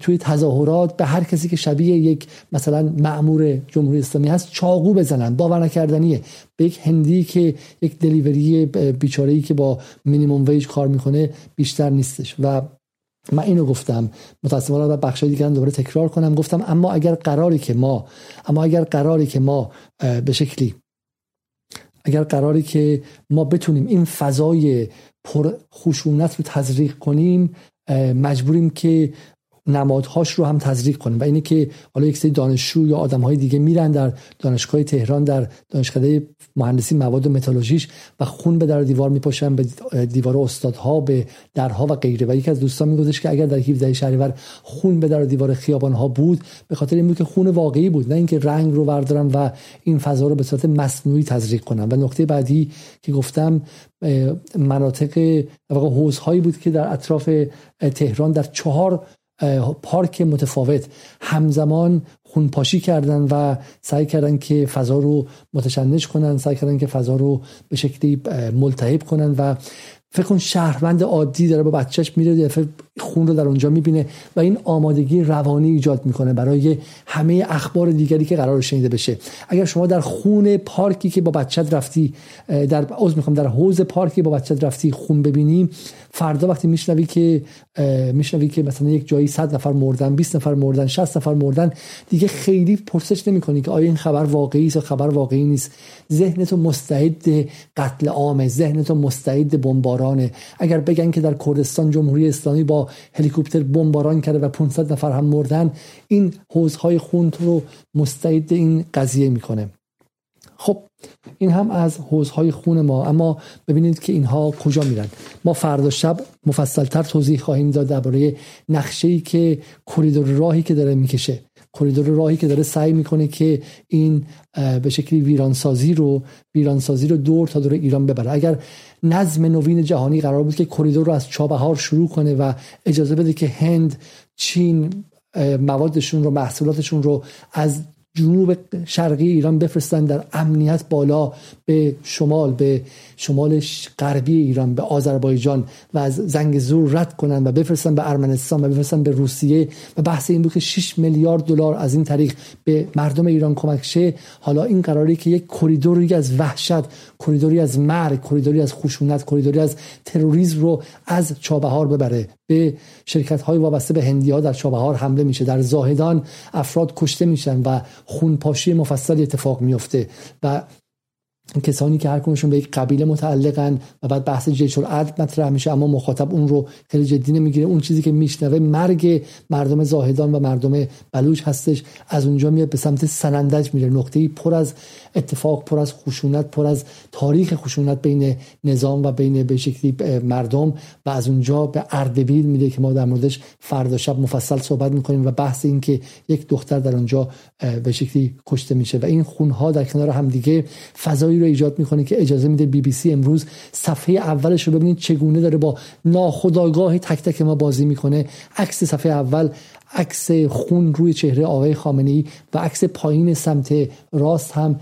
توی تظاهرات به هر کسی که شبیه یک مثلا معمور جمهوری اسلامی هست چاقو بزنن باور نکردنیه. به یک هندی که یک دلیوری بیچاره‌ای که با مینیمم ویج کار می‌کنه بیشتر نیستش. و من اینو گفتم. متاسفانه و بخشای دیگه دوباره تکرار کنم. گفتم اما اگر قراری که ما اما اگر قراری که ما به شکلی اگر قراری که ما بتونیم این فضای پر خشونت رو تزریق کنیم مجبوریم که نمادهاش رو هم تزریق کنیم. و اینه که حالا یک سری دانشجو یا آدم های دیگه میرن در دانشگاه تهران در دانشکده مهندسی مواد و متالورژیش و خون به در دیوار میپاشن به دیوار استادها به درها و غیره. و یکی از دوستان میگفتش که اگر در 17 شهریور خون به در دیوار خیابان ها بود به خاطر این بود که خون واقعی بود نه اینکه رنگ رو بردارن و این فضا رو به صورت مصنوعی تزریق کنن. و نقطه بعدی که گفتم مناطق حوزهایی بود که در اطراف تهران در چهار پارک متفاوت. همزمان خونپاشی کردن و سعی کردن که فضا رو متشنج کنن سعی کردن که فضا رو به شکلی ملتهب کنن و فکر کن شهروند عادی داره با بچهش میره خون رو در اونجا می‌بینه و این آمادگی روانی ایجاد می‌کنه برای همه اخبار دیگری که قرار شنیده بشه. اگر شما در خون پارکی که با بچت رفتی در عضو می‌خوام در حوز پارکی با بچت رفتی خون ببینی فردا وقتی میشنوی که میشنوی که مثلا یک جایی 100 نفر مردن 20 نفر مردن 60 نفر مردن دیگه خیلی پرسش نمی‌کنی که آیا این خبر واقعی است یا خبر واقعی نیست. ذهن تو مستعد قتل عام ذهن تو مستعد بمبارانه. اگر بگن که در کردستان جمهوری اسلامی با هلیکوپتر بمباران کرده و 500 نفر هم مردن. این حوض‌های خون رو مستعد این قضیه می‌کنه. خب این هم از حوض‌های خون ما. اما ببینید که اینها کجا میرن. ما فردا شب مفصلتر توضیح خواهیم داد درباره نقشه ای که کریدور راهی که داره می‌کشه. کریدور راهی که داره سعی می‌کنه که این به شکلی ویرانسازی رو ویرانسازی رو دور تا دور ایران ببره. اگر نظم نوین جهانی قرار بود که کریدور رو از چابهار شروع کنه و اجازه بده که هند چین موادشون رو محصولاتشون رو از جنوب شرقی ایران بفرستن در امنیت بالا به شمال به شمال غربی ایران به آذربایجان و از زنگ زور رد کنن و بفرستن به ارمنستان و بفرستن به روسیه و بحث این بود که 6 میلیارد دلار از این طریق به مردم ایران کمک شه. حالا این قراری که یک کریدوری از وحشت کریدوری از مرگ کریدوری از خشونت کریدوری از تروریسم رو از چابهار ببره. به شرکت های وابسته به هندی ها در چابهار حمله میشه. در زاهدان افراد کشته میشن و خونپاشی مفصل اتفاق میفته و کسانی که هر به یک قبیله متعلقن و بعد بحث جیش العدل مطرح میشه اما مخاطب اون رو خیلی جدی نمی‌گیره. اون چیزی که میشنوه مرگ مردم زاهدان و مردم بلوچ هستش. از اونجا میاد به سمت سنندج میره. نقطه پر از اتفاق پر از خشونت پر از تاریخ خشونت بین نظام و بین به شکلی مردم و از اونجا به اردبیل میده که ما در موردش فردا شب مفصل صحبت می‌کنیم و بحث این که یک دختر در اونجا به شکلی کشته میشه. و این خونها در کنار همدیگه فضای دستگاهی رو ایجاد می‌کنه که اجازه میده بی بی سی امروز صفحه اولش رو ببینید چگونه داره با ناخودآگاه تک تک ما بازی می‌کنه. عکس صفحه اول عکس خون روی چهره آقای خامنه ای و عکس پایین سمت راست هم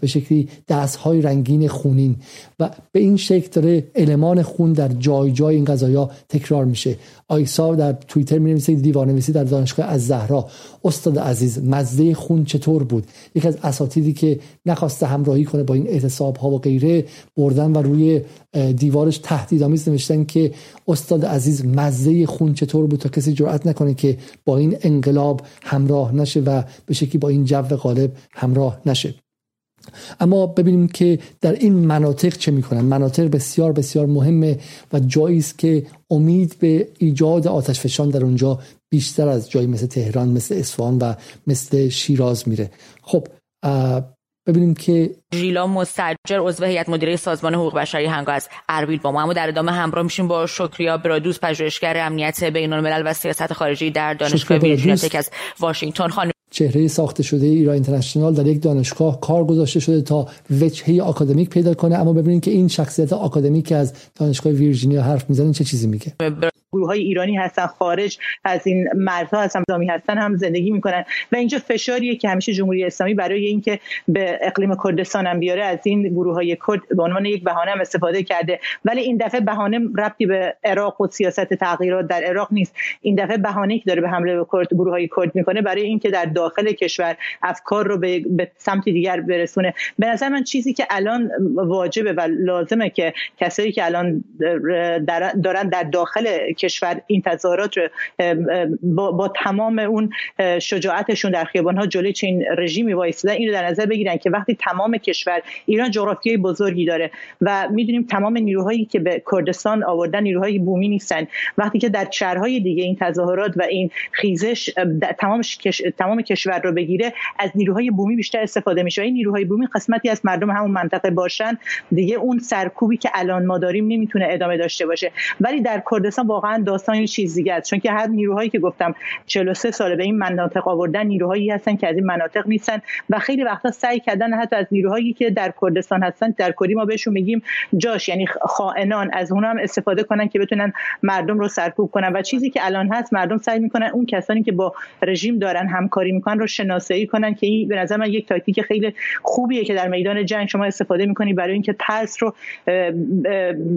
به شکلی دست های رنگین خونین و به این شکل داره المان خون در جای جای این قضایا تکرار میشه. آیسا در توییتر می نویسه دیوانویسی در دانشگاه از زهرا استاد عزیز مزده خون چطور بود؟ یکی از اساتیدی که نخواسته همراهی کنه با این اعتصاب ها و غیره بردن و روی دیوارش تهدیدآمیز نوشتن که استاد عزیز مزده خون چطور بود تا کسی جرئت نکنه که با این انقلاب همراه نشه و به شکلی با این جو غالب همراه نشه. اما ببینیم که در این مناطق چه می‌کنن. مناطق بسیار بسیار مهمه و جایی است که امید به ایجاد آتش فشان در اونجا بیشتر از جایی مثل تهران مثل اصفهان و مثل شیراز میره. خب ببینیم که ژیلا مستجر عضو هیئت مدیره سازمان حقوق بشری هنگا از اربیل با ما اما در ادامه همراه میشیم با شکریا برادوس پژوهشگر امنیت بین الملل و سیاست خارجی در دانشگاه ویرجینیا تک از واشنگتن. خانم چهره ساخته شده ایران اینترنشنال در یک دانشگاه کار گذاشته شده تا وجهه آکادمیک پیدا کنه. اما ببینید که این شخصیت آکادمیک از دانشگاه ویرجینیا حرف می‌زنه چه چیزی میگه؟ گروه های ایرانی هستن خارج از این مرزها هستن نظامی هستن هم زندگی می‌کنن. و اینجا فشاریه که همیشه جمهوری اسلامی برای اینکه به اقلیم کردستان هم بیاره از این گروه های کرد به عنوان یک بهانه هم استفاده کرده. ولی این دفعه بهانه ربطی به عراق و سیاست تغییرات در عراق نیست. این دفعه بهانه که داره به حمله به کرد گروه های کرد می‌کنه برای اینکه در داخل کشور افکار رو به, به سمت دیگر برسونه. به نظر من چیزی که الان واجبه و لازمه که کسایی که الان دارن در داخل کشور این تظاهرات رو با, تمام اون شجاعتشون در خیابان ها جلوی چین رژیمی وایسادن این رو در نظر بگیرن که وقتی تمام کشور ایران جغرافیای بزرگی داره و می‌دونیم تمام نیروهایی که به کردستان آوردن نیروهای بومی نیستن. وقتی که در شهرهای دیگه این تظاهرات و این خیزش تمام تمام کشور رو بگیره از نیروهای بومی بیشتر استفاده میشه. این نیروهای بومی قسمتی از مردم همون منطقه باشن. دیگه اون سرکوبی که الان ما داریم نمی‌تونه ادامه داشته باشه. ولی در کردستان واقعا داستان یه چیز دیگه است. چون که هر نیروهایی که گفتم 43 ساله به این مناطق آوردن نیروهایی هستن که از این مناطق نیستن و خیلی وقتا سعی کردن حتی از نیروهایی که در کردستان هستن در کردی ما بهشون میگیم جاش یعنی خائنان از اونها هم استفاده کنن که بتونن مردم رو سرکوب کنن. و چیزی که الان هست مردم سعی می‌کنن اون کسانی که با رژیم دارن همکاری می‌کنن رو شناسایی کنن که این به نظر من یک تاکتیک خیلی خوبیه که در میدان جنگ شما استفاده می‌کنی برای اینکه ترس رو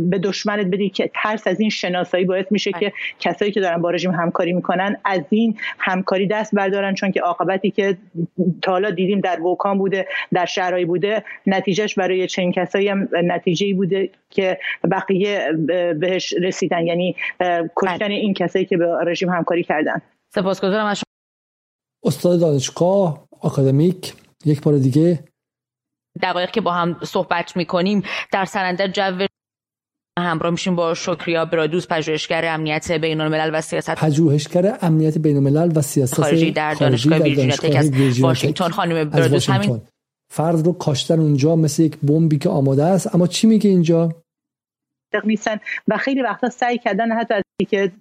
به دشمنت بدی که ترس از این شناسایی باعث که کسایی که دارن با رژیم همکاری می‌کنن از این همکاری دست بردارن چون که عاقبتی که تا حالا دیدیم در وکان بوده در شهرهایی بوده نتیجهش برای چنین کسایی هم نتیجه بوده که بقیه بهش رسیدن. یعنی کشتن بله. این کسایی که به رژیم همکاری کردن. سپاسگزارم از استاد دانشگاه آکادمیک یک بار دیگه. دقایق که با هم صحبت می‌کنیم در سرندر جو همراه میشیم با شکریا برادوس پژوهشگر امنیت بین الملل و سیاست. پژوهشگر امنیت بین الملل و سیاست خارجی در دانشگاه ویرجینیا تک از واشنگتن. خانم برادوس همین؟ فرد رو کاشتن اونجا مثل یک بمبی که آماده است. اما چی میگه اینجا؟ نیستن و خیلی وقتا سعی کردن حتی از که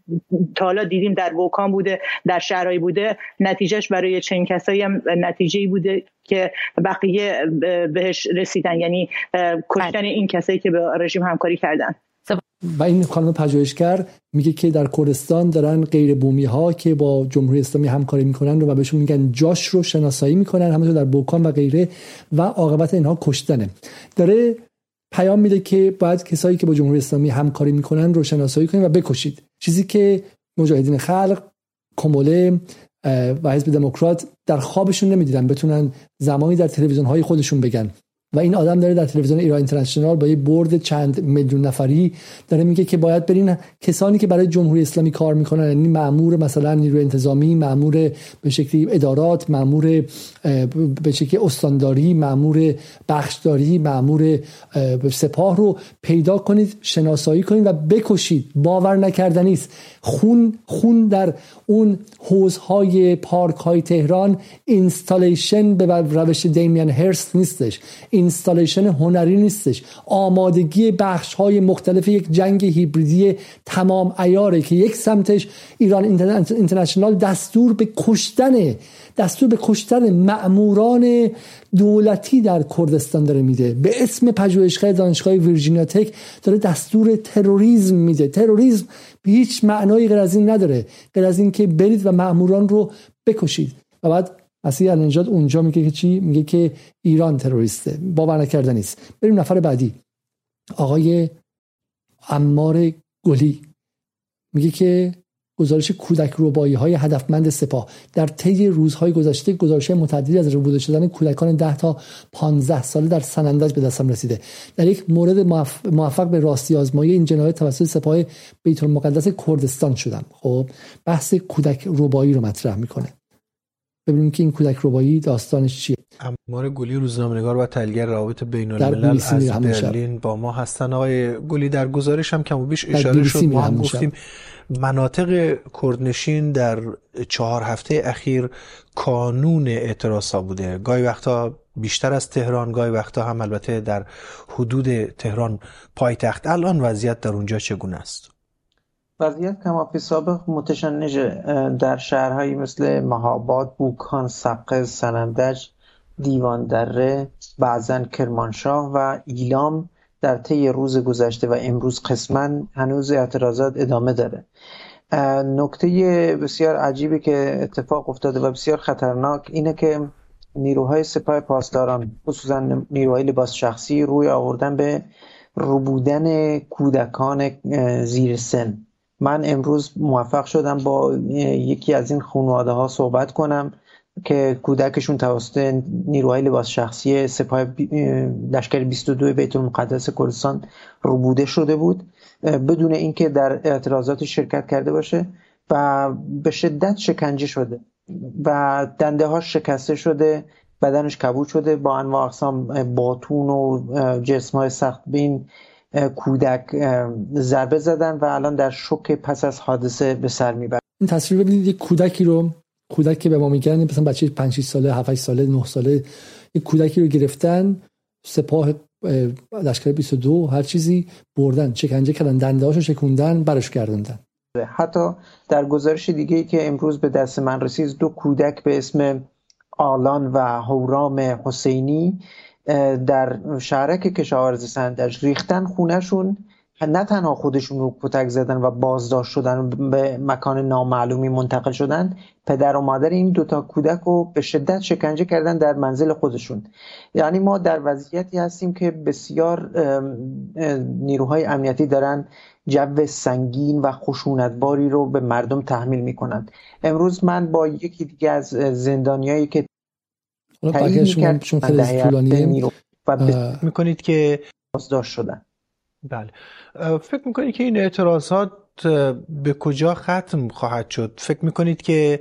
تا حالا دیدیم در وکان بوده در شهرهایی بوده نتیجهش برای چنین کسایی هم نتیجه بوده که بقیه بهش رسیدن یعنی کشتن. این کسایی که به رژیم همکاری کردن و این خانم پژوهشگر میگه که در کردستان دارن غیر بومی ها که با جمهوری اسلامی همکاری می‌کنن و بهشون میگن جاش رو شناسایی می‌کنن همونطور در بوکان و غیره و عاقبت اینها کشتنه داره پیام میده که باید کسایی که با جمهوری اسلامی همکاری می‌کنن رو شناسایی کنید و بکشید. چیزی که مجاهدین خلق کموله و حزب دموکرات در خوابشون نمی‌دیدن بتونن زمانی در تلویزیون های خودشون بگن. و این آدم داره در تلویزیون ایران اینترنشنال با یه برد چند میلیون نفری داره میگه که باید برین کسانی که برای جمهوری اسلامی کار می‌کنن یعنی مامور مثلا نیروی انتظامی مامور به شکلی ادارات مامور به شکلی استانداری مامور بخشداری مامور سپاه رو پیدا کنید شناسایی کنید و بکشید. باور نکردنی است. خون خون در اون حوض‌های پارک های تهران installation به روش Damien Hirst نیستش. installation هنری نیستش. آمادگی بخش های مختلف یک جنگ هیبریدی تمام ایاره که یک سمتش ایران اینترنشنال دستور به کشتن دستور به کشتن مأموران دولتی در کردستان داره میده. به اسم پژوهشگاه دانشگاه ویرجینیا تک داره دستور تروریسم میده. تروریسم به هیچ معنایی غیر از این نداره. غیر از این که برید و مأموران رو بکشید. و بعد مسیح النجات اونجا میگه که چی؟ میگه که ایران تروریسته. باور نکردنی است بریم نفر بعدی. آقای امار گلی. میگه که گزارش کودک روبایی های هدفمند سپاه. در طی روزهای گذشته گزارش متعددی از روبوده شدن کودکان 10 تا 15 ساله در سنندج به دستم رسیده. در یک مورد موفق به راستی آزمایی این جنایت توسط سپاه بیت المقدس کردستان شدم. خب بحث کودک روبایی رو مطرح می‌کنه. ببینیم که این کودک روبایی داستانش چیه. امار گلی روزنامه‌نگار و تحلیلگر روابط بین الملل از برلین با ما هستن. آقای گلی در گزارش هم کم و بیش اشاره شد. ما هم گفتیم مناطق کردنشین در چهار هفته اخیر کانون اعتراض بوده. گاهی وقتا بیشتر از تهران گاهی وقتا هم البته در حدود تهران پایتخت. الان وضعیت در اونجا چگونه است؟ وضعیت کما فی سابق متشنج در شهرهایی مثل مهاباد، بوکان، سقز، سنندج، دیوان دره، بعضا کرمانشاه و ایلام در طی روز گذشته و امروز قسما هنوز اعتراضات ادامه داره. نکته بسیار عجیبی که اتفاق افتاده و بسیار خطرناک اینه که نیروهای سپاه پاسداران خصوصا نیروهای لباس شخصی روی آوردن به روبودن کودکان زیر سن. من امروز موفق شدم با یکی از این خانواده ها صحبت کنم که کودکشون توسط نیروهای لباس شخصی سپاه لشکر 22 بیت المقدس کردستان روبوده شده بود بدون اینکه در اعتراضات شرکت کرده باشه و به شدت شکنجه شده و دنده ها شکسته شده بدنش کبود شده با انواع اقسام باتون و جسم های سخت بین کودک ضربه زدن و الان در شوک پس از حادثه به سر می‌برن. این تصویر ببینید یک کودکی رو کودک که به ما میگن مثلا بچه 5 6 ساله 7 ساله 9 ساله یک کودکی رو گرفتن سپاه لشکر 22 هر چیزی بردن چکنجه کردن دنده هاشو شکوندن برش گردوندن. حتی در گزارش دیگه ای که امروز به دست من رسید دو کودک به اسم آلان و هورام حسینی در شهرک کشاورز سندج ریختن خونهشون نه تنها خودشون رو کتک زدن و بازداشت شدن به مکان نامعلومی منتقل شدن پدر و مادر این دوتا کودک رو به شدت شکنجه کردن در منزل خودشون. یعنی ما در وضعیتی هستیم که بسیار نیروهای امنیتی دارن جو سنگین و خشونتباری رو به مردم تحمیل می‌کنند امروز من با یکی دیگه از زندانیایی که تعیین می‌کرد و می‌کنید که بازداشت شدن. بله. فکر می‌کنید که این اعتراضات به کجا ختم خواهد شد؟ فکر می‌کنید که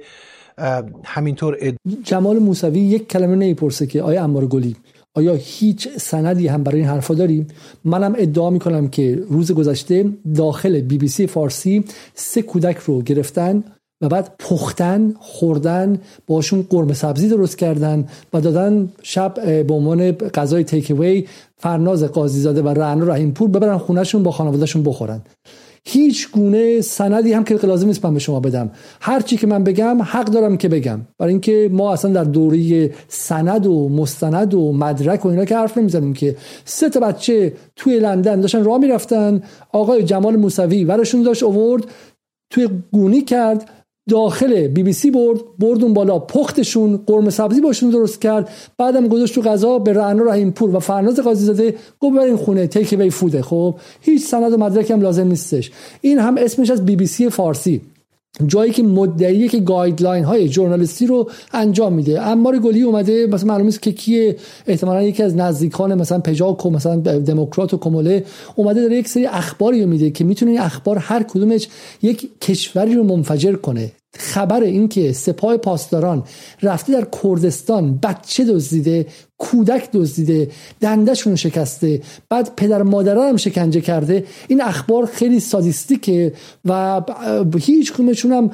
همینطور اد... جمال موسوی یک کلمه نیپرسه که آیا امار گلی آیا هیچ سندی هم برای این حرفا داریم؟ منم ادعا می‌کنم که روز گذشته داخل بی بی سی فارسی سه کودک رو گرفتن. و بعد پختن خوردن باشون قرمه سبزی درست کردن و دادن شب به عنوان غذای تیک اوی فرناز قاضی زاده و رعنا رحیم پور ببرن خونهشون با خانوادهشون بخورن. هیچ گونه سندی هم که لازم نیست من به شما بدم. هر چی که من بگم حق دارم که بگم. برای اینکه ما اصلا در دوره سند و مستند و مدرک و اینا که حرف نمی‌زنیم که سه تا بچه توی لندن داشتن راه می‌رفتن آقای جمال موسوی ورشون داشت اوورد توی گونی کرد داخل بی بی سی برد بردون بالا پختشون قرمه سبزی باشون درست کرد بعدم گذاشت تو غذا به رعنا رحیم پور و فرناز قاضی زاده گفت برین خونه takeaway food ه خب؟ هیچ سند و مدرک هم لازم نیستش. این هم اسمش از بی بی سی فارسی. جایی که مدعیه که guideline های ژورنالیستی رو انجام میده. امار گلی اومده مثلا معلومه است که کیه. احتمالا یکی از نزدیکان مثلا پژاک و مثلا دموکرات و کموله اومده داره یک سری اخباری رو میده که می‌تونه این اخبار هر کدومش یک کشوری رو منفجر کنه. خبر این که سپاه پاسداران رفته در کردستان بچه دزدیده کودک دزدیده دندشون شکسته بعد پدر مادران هم شکنجه کرده این اخبار خیلی سادیستیکه و هیچ کدومشون هم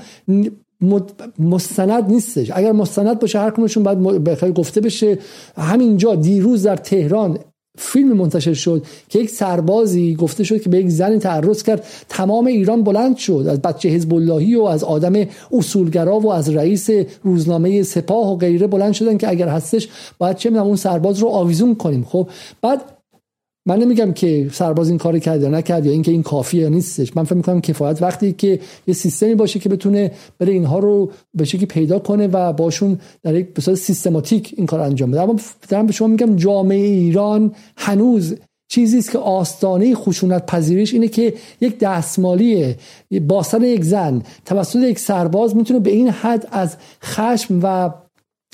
مستند نیستش. اگر مستند باشه هر کنشون باید بخیر گفته بشه. همینجا دیروز در تهران فیلم منتشر شد که یک سربازی گفته شد که به یک زنی تعرض کرد. تمام ایران بلند شد. از بچه حزب اللهی و از آدم اصولگرا و از رئیس روزنامه سپاه و غیره بلند شدن که اگر هستش باید چه اون سرباز رو آویزون کنیم. خب بعد من نمیگم که سرباز این کار کرد یا نکرد یا اینکه این کافیه یا نیستش. من فکر می‌کنم کفایت وقتی که یه سیستمی باشه که بتونه بره اینها رو به شکلی پیدا کنه و باشون در یک به سیستماتیک این کار انجام بده. اما دارم به شما میگم جامعه ایران هنوز چیزی است که آستانه خشونت پذیرش اینه که یک دستمالی باستن یک زن توسط یک سرباز می‌تونه به این حد از خشم و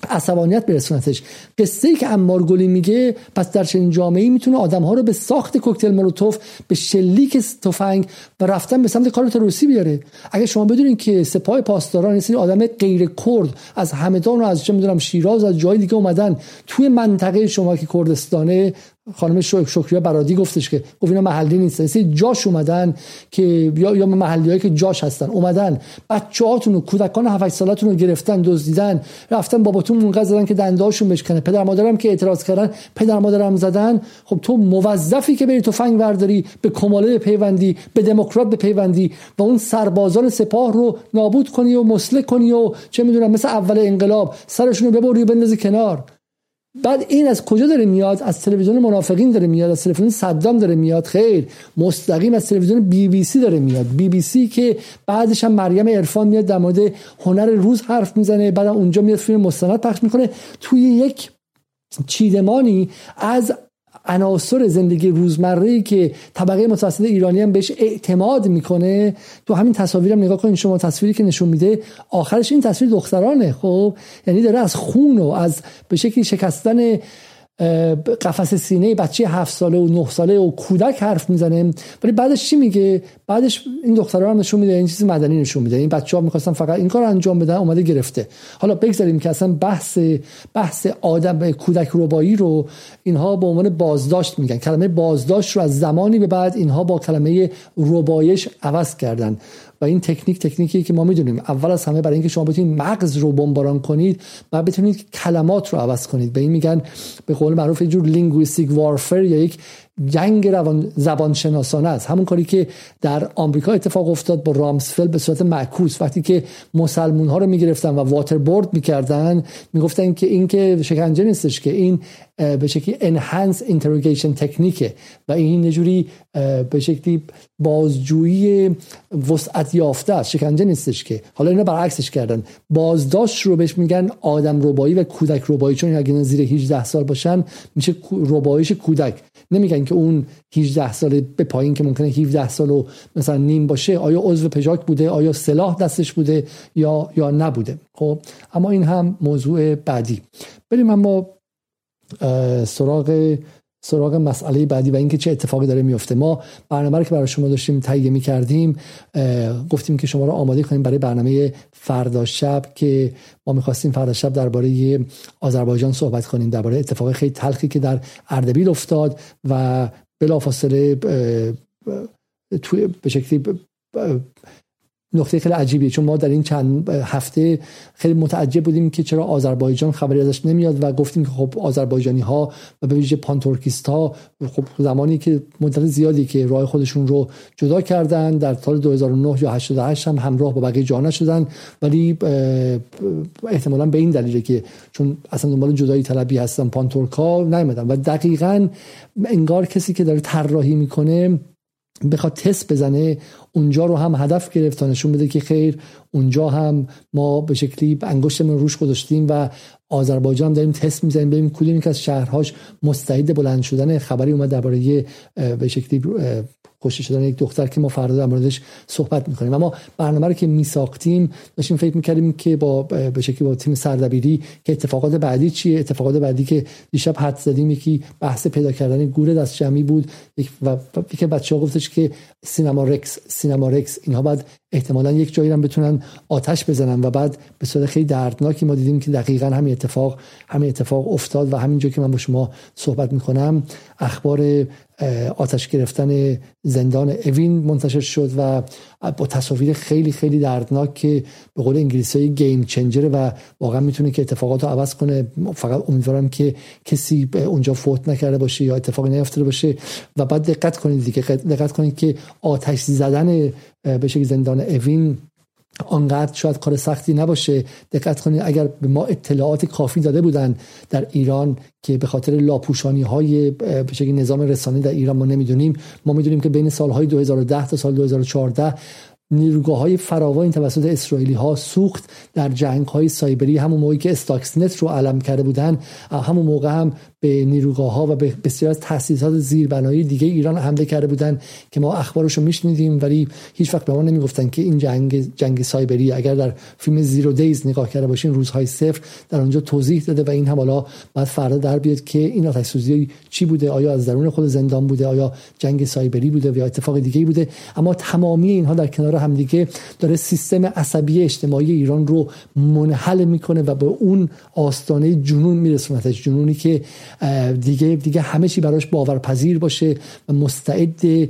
عصبانیت برسونتش. قصه ای که امار گلی میگه پس در چنین جامعه ای می‌تونه آدم ها رو به ساخت کوکتل مولوتوف به شلیک تفنگ و رفتن به سمت کار تروریستی بیاره. اگه شما بدونین که سپاه پاسداران سری آدم غیر کرد از همدان و از چه می‌دونم شیراز از جای دیگه اومدن توی منطقه شما که کردستانه خانم شکریا برادی گفتش که گفت اینا محلی نیستن. سری جاش اومدن که یا یا محلی که جاش هستن. اومدن. بچه‌هاتون و کودکان 7 سالتون رو گرفتن دزدیدن. رفتن باباتون اونقدر زدن که دندهاشون بشکنه. پدر مادرم که اعتراض کردن پدر مادرم زدن. خب تو موظفی که بری تفنگ ورداری به کماله پیوندی به دموکرات به پیوندی و اون سربازان سپاه رو نابود کنی و مسلک کنی و چه می‌دونم مثل اول انقلاب سرشون رو ببری بندازی کنار. بعد این از کجا داره میاد؟ از تلویزیون منافقین داره میاد از تلویزیون صدام داره میاد. خیر مستقیم از تلویزیون بی بی سی داره میاد. بی بی سی که بعدش هم مریم عرفان میاد در مورد هنر روز حرف می‌زنه بعد اونجا میاد فیلم مستند پخش می‌کنه. توی یک چیدمانی از عناصر زندگی روزمره ای که طبقه متوسط ایرانی هم بهش اعتماد می‌کنه تو همین تصاویرم نگاه کنید شما تصویری که نشون میده آخرش این تصویر دخترانه خب؟ یعنی داره از خون و از به شکلی شکستن قفس سینه بچه هفت ساله و نه ساله و کودک حرف می‌زنه. ولی بعدش چی میگه؟ بعدش این دخترها هم نشون میده این چیز مدنی نشون میده. این بچه ها می‌خواستن فقط این کار انجام بدن اومده گرفته. حالا بگذاریم که اصلا بحث بحث آدم کودک ربایی رو اینها به عنوان بازداشت میگن. کلمه بازداشت رو از زمانی به بعد اینها با کلمه ربایش عوض کردن. و این تکنیک تکنیکی که ما می‌دونیم. اول از همه برای اینکه شما بتونید مغز رو بمباران کنید و بتونید کلمات رو عوض کنید. به این میگن به قول معروف یه جور linguistic warfare یا یک جنگ روان زبان شناسانه است. همون کاری که در آمریکا اتفاق افتاد با رامسفلد به صورت معکوس. وقتی که مسلمون ها رو می‌گرفتن و waterboard می‌کردن می‌گفتن که این که شکنجه نیستش که این به شکلی enhanced interrogation technique ه و این نجوری به شکلی بازجویی وسعت یافته است. شکنجه نیستش که. حالا اینا برعکسش کردن. بازداشت رو بهش میگن آدم ربایی و کودک ربایی. چون اگه زیر 18 سال باشن میشه ربایش کودک. نمیگن که اون 18 ساله به پایین که ممکنه 17 سال و مثلا نیم باشه آیا عضو پژاک بوده؟ آیا سلاح دستش بوده یا یا نبوده؟ خب اما این هم موضوع بعدی. بریم اما سراغ سراغ مسئله بعدی و اینکه چه اتفاقی داره میفته. ما برنامه رو که برای شما داشتیم تهیه می کردیم گفتیم که شما رو آماده کنیم برای برنامه فردا شب که ما می‌خواستیم فردا شب درباره آذربایجان صحبت کنیم درباره اتفاق خیلی تلخی که در اردبیل افتاد و بلافاصله توی به شکلی نقطه خیلی عجیبیه چون ما در این چند هفته خیلی متعجب بودیم که چرا آذربایجان خبری ازش نمیاد و گفتیم که خب آذربایجانی ها و به ویژه پانتورکیست ها خب زمانی که مدت زیادی که راه خودشون رو جدا کردن در سال 2009 یا 88 هم همراه با بقیه جا شدن ولی احتمالا به این دلیله که چون اصلا دنبال جدایی طلبی هستن پانتورکا نیومدن. و دقیقا انگار کسی که داره طراحی می‌کنه بخواد تست بزنه اونجا رو هم هدف گرفت تا نشون بده که خیر. اونجا هم ما به شکلی انگشتمون روش گذاشتیم و آذربایجان هم داریم تست می‌زنیم. ببینیم کدوم که از شهرهاش مستعد بلند شدن خبری اومد درباره به شکلی کشته شدن یک دختر که ما فردا در موردش صحبت می‌کنیم. اما برنامه رو که میساختیم داشتیم فکر می‌کردیم که با به شکلی با تیم سردبیری که اتفاقات بعدی چیه؟ اتفاقات بعدی که دیشب حد زدیم یکی بحث پیدا کردن گور دست جمعی بود و یکی بچه ها گفتش که سینما رکس سینما رکس اینها باید احتمالا یک جایی هم بتونن آتش بزنن و بعد به صورت خیلی دردناکی ما دیدیم که دقیقا همین اتفاق همین اتفاق افتاد و همینجا که من با شما صحبت می‌کنم اخبار آتش گرفتن زندان اوین منتشر شد و با تصاویر خیلی خیلی دردناک که به قول انگلیسی گیم چنجره و واقعا می‌تونه که اتفاقات رو عوض کنه. فقط امیدوارم که کسی اونجا فوت نکرده باشه یا اتفاقی نیفتاده باشه و بعد دقت کنید دیگه دقت کنید که آتش زدن به شکل زندان اوین آنقدر شاید کار سختی نباشه. دقت کنید اگر به ما اطلاعات کافی داده بودن در ایران که به خاطر لاپوشانی های به نظام رسانه در ایران ما نمی‌دونیم ما می‌دونیم که بین سالهای 2010 تا سال 2014 نیروگاه های فراوانی توسط اسرائیلی ها سوخت در جنگ های سایبری همون موقعی که استاکسنت رو علم کرده بودن همون موقع هم به نیروگاه ها و به بسیار از تاسیسات زیربنایی دیگه ایران حمله کرده بودن که ما اخبارش رو میشنیدیم ولی هیچ وقت به ما نمی‌گفتن که این جنگ جنگ سایبری اگر در فیلم زیرو دیز نگاه کرده باشین روزهای صفر در اونجا توضیح داده و این هم حالا بعد فردا در بیاد که این آتش سوزی چی بوده؟ آیا از درون خود زندان بوده؟ آیا جنگ سایبری بوده یا اتفاق دیگه بوده؟ اما تمامی اینها در کنار همدیگه داره سیستم عصبی اجتماعی ایران رو منحل می‌کنه و به اون آستانه جنون میرسونتش جنونی که دیگه دیگه همه چی براش باورپذیر باشه و مستعد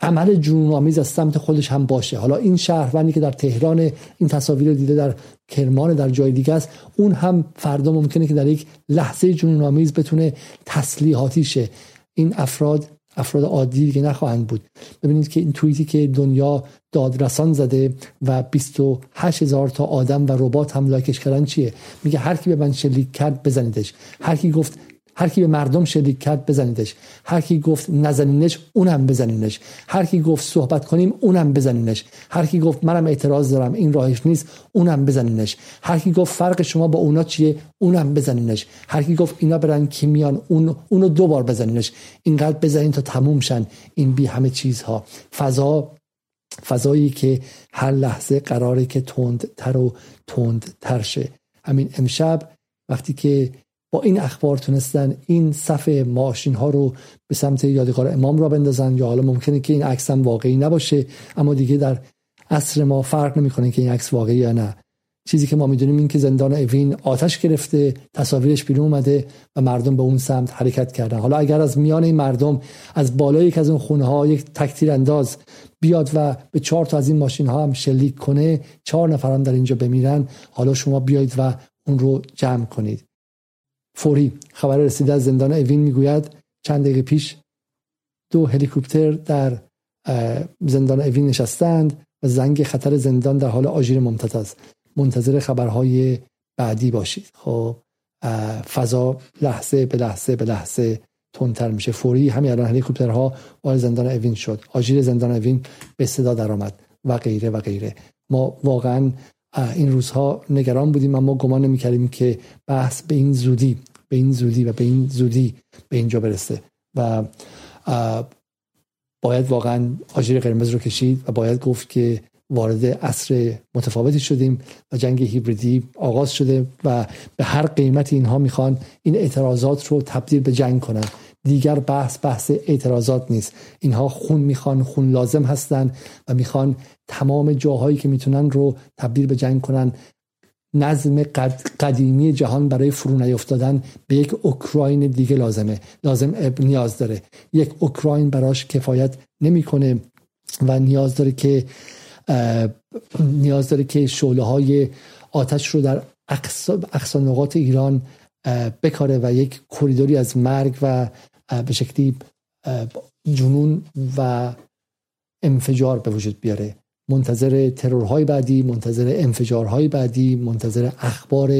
عمل جنون آمیز از سمت خودش هم باشه. حالا این شهروندی که در تهران این تصاویر رو دیده در کرمان در جای دیگه است اون هم فردا ممکنه که در یک لحظه جنون آمیز بتونه تسلیحاتی شه. این افراد افراد عادی که نخواهند بود. ببینید که این توییتی که دنیا دادرسان زده و 28 هزار تا آدم و ربات هم لایکش کردن چیه؟ میگه هر کی به من شلیک کرد بزنیدش. هر کی گفت هر کی به مردم شلیک کرد بزنیدش هر کی گفت نزنینش اونم بزنینش هر کی گفت صحبت کنیم اونم بزنینش هر کی گفت منم اعتراض دارم این راهش نیست اونم بزنینش هر کی گفت فرق شما با اونا چیه اونم بزنینش هر کی گفت اینا برن کیمیان اون اونو دو بار بزنینش اینقدر بزنین تا تموم شن این بی همه چیزها. فضا فضایی که هر لحظه قراره که تند تر و تند تر شه. همین امشب وقتی که با این اخبار تونستن این صف ماشین ها رو به سمت یادگار امام را بندازن یا حالا ممکنه که این عکس هم واقعی نباشه اما دیگه در عصر ما فرق نمی‌کنه که این عکس واقعی یا نه. چیزی که ما می‌دونیم این که زندان اوین آتش گرفته تصاویرش بیرون اومده و مردم به اون سمت حرکت کردن. حالا اگر از میان این مردم از بالای یک از اون خونه ها یک تکتیر انداز بیاد و به چهار تا از این ماشین ها هم شلیک کنه چهار نفران در اینجا بمیرن حالا شما بیایید و اون رو جمع کنید. فوری خبر رسیده از زندان اوین می‌گوید چند دقیقه پیش دو هلیکوپتر در زندان اوین نشستند و زنگ خطر زندان در حال آژیر ممتد منتظر خبرهای بعدی باشید. خب فضا لحظه به لحظه به لحظه تندتر میشه. فوری همین الان هلیکوپترها وارد زندان اوین شد. آژیر زندان اوین به صدا درآمد و غیره و غیره. ما واقعا این روزها نگران بودیم اما گمان نمی‌کردیم که بحث به این زودی به این زودی و به این زودی به اینجا برسه. و باید واقعا آژیر قرمز رو کشید و باید گفت که وارد عصر متفاوتی شدیم و جنگ هیبریدی آغاز شده و به هر قیمت اینها می‌خوان این اعتراضات رو تبدیل به جنگ کنن. دیگر بحث بحث اعتراضات نیست. اینها خون می‌خوان خون لازم هستن و می‌خوان تمام جاهایی که می‌تونن رو تبدیل به جنگ کنن نظم قدیمی جهان برای فرو نیفتادن به یک اوکراین دیگه لازمه. لازم نیاز داره. یک اوکراین براش کفایت نمی‌کنه و نیاز داره که نیاز داره که شعله های آتش رو در اقصا نقاط ایران بکاره و یک کریدوری از مرگ و به شکلی جنون و انفجار به وجود بیاره. منتظر ترورهای بعدی منتظر انفجارهای بعدی منتظر اخبار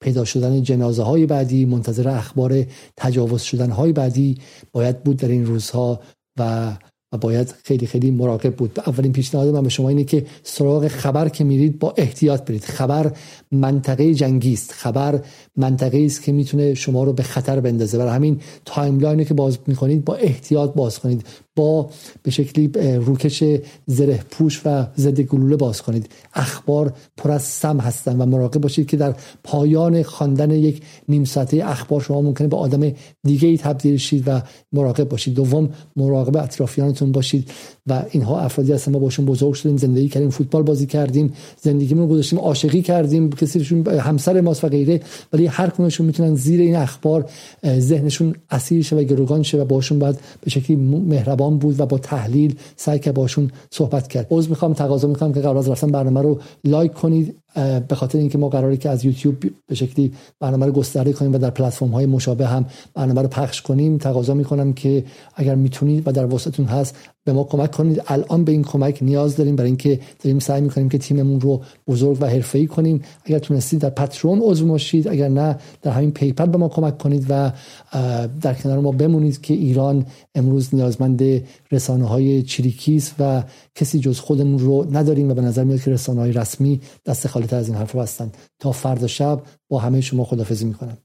پیدا شدن جنازه های بعدی منتظر اخبار تجاوز شدن های بعدی باید بود در این روزها و و باید خیلی خیلی مراقب بود. اولین پیشنهاد من به شما اینه که سراغ خبر که میرید با احتیاط برید. خبر منطقه جنگی است. خبر منطقه است که می‌تونه شما رو به خطر بندازه. برای همین timeline ی که باز می‌کنید با احتیاط باز کنید. با به شکلی روکش زره پوش و ضد گلوله باز کنید. اخبار پر از سم هستن و مراقب باشید که در پایان خواندن یک نیم ساعته اخبار شما ممکنه به آدم دیگه ای تبدیل شید و مراقب باشید. دوم مراقب اطرافیانتون باشید و اینها افرادی هستن. ما باشون بزرگ شدیم زندگی کردیم فوتبال بازی کردیم زندگیمون گذاشتیم عاشقی کردیم. کسیشون همسر ماست و غیره ولی هر کدومشون می‌تونن زیر این اخبار ذهنشون اسیر شه و گروگان شه و باشون باید به شکلی مهربان بود و با تحلیل سعی که باشون صحبت کرد. عذر می‌خوام تقاضا می‌کنم که قبل از رفتن برنامه رو لایک کنید. به خاطر اینکه ما قراره که از یوتیوب به شکلی برنامه رو گسترده کنیم و در پلتفرم های مشابه هم برنامه رو پخش کنیم تقاضا می‌کنم که اگر می‌تونید و در وسطتون هست به ما کمک کنید. الان به این کمک نیاز داریم. برای اینکه داریم سعی می‌کنیم که تیممون رو بزرگ و حرفه‌ای کنیم. اگر تونستید در پترون عضو باشید اگر نه در همین پیپل به ما کمک کنید و در کنار ما بمونید که ایران امروز نیازمند رسانه های و کسی جز خودمون رو نداریم و به نظر میاد که رسانه های رسمی دست خالی از این حرف هستند تا فردا شب با همه شما خدافزی می‌کنم.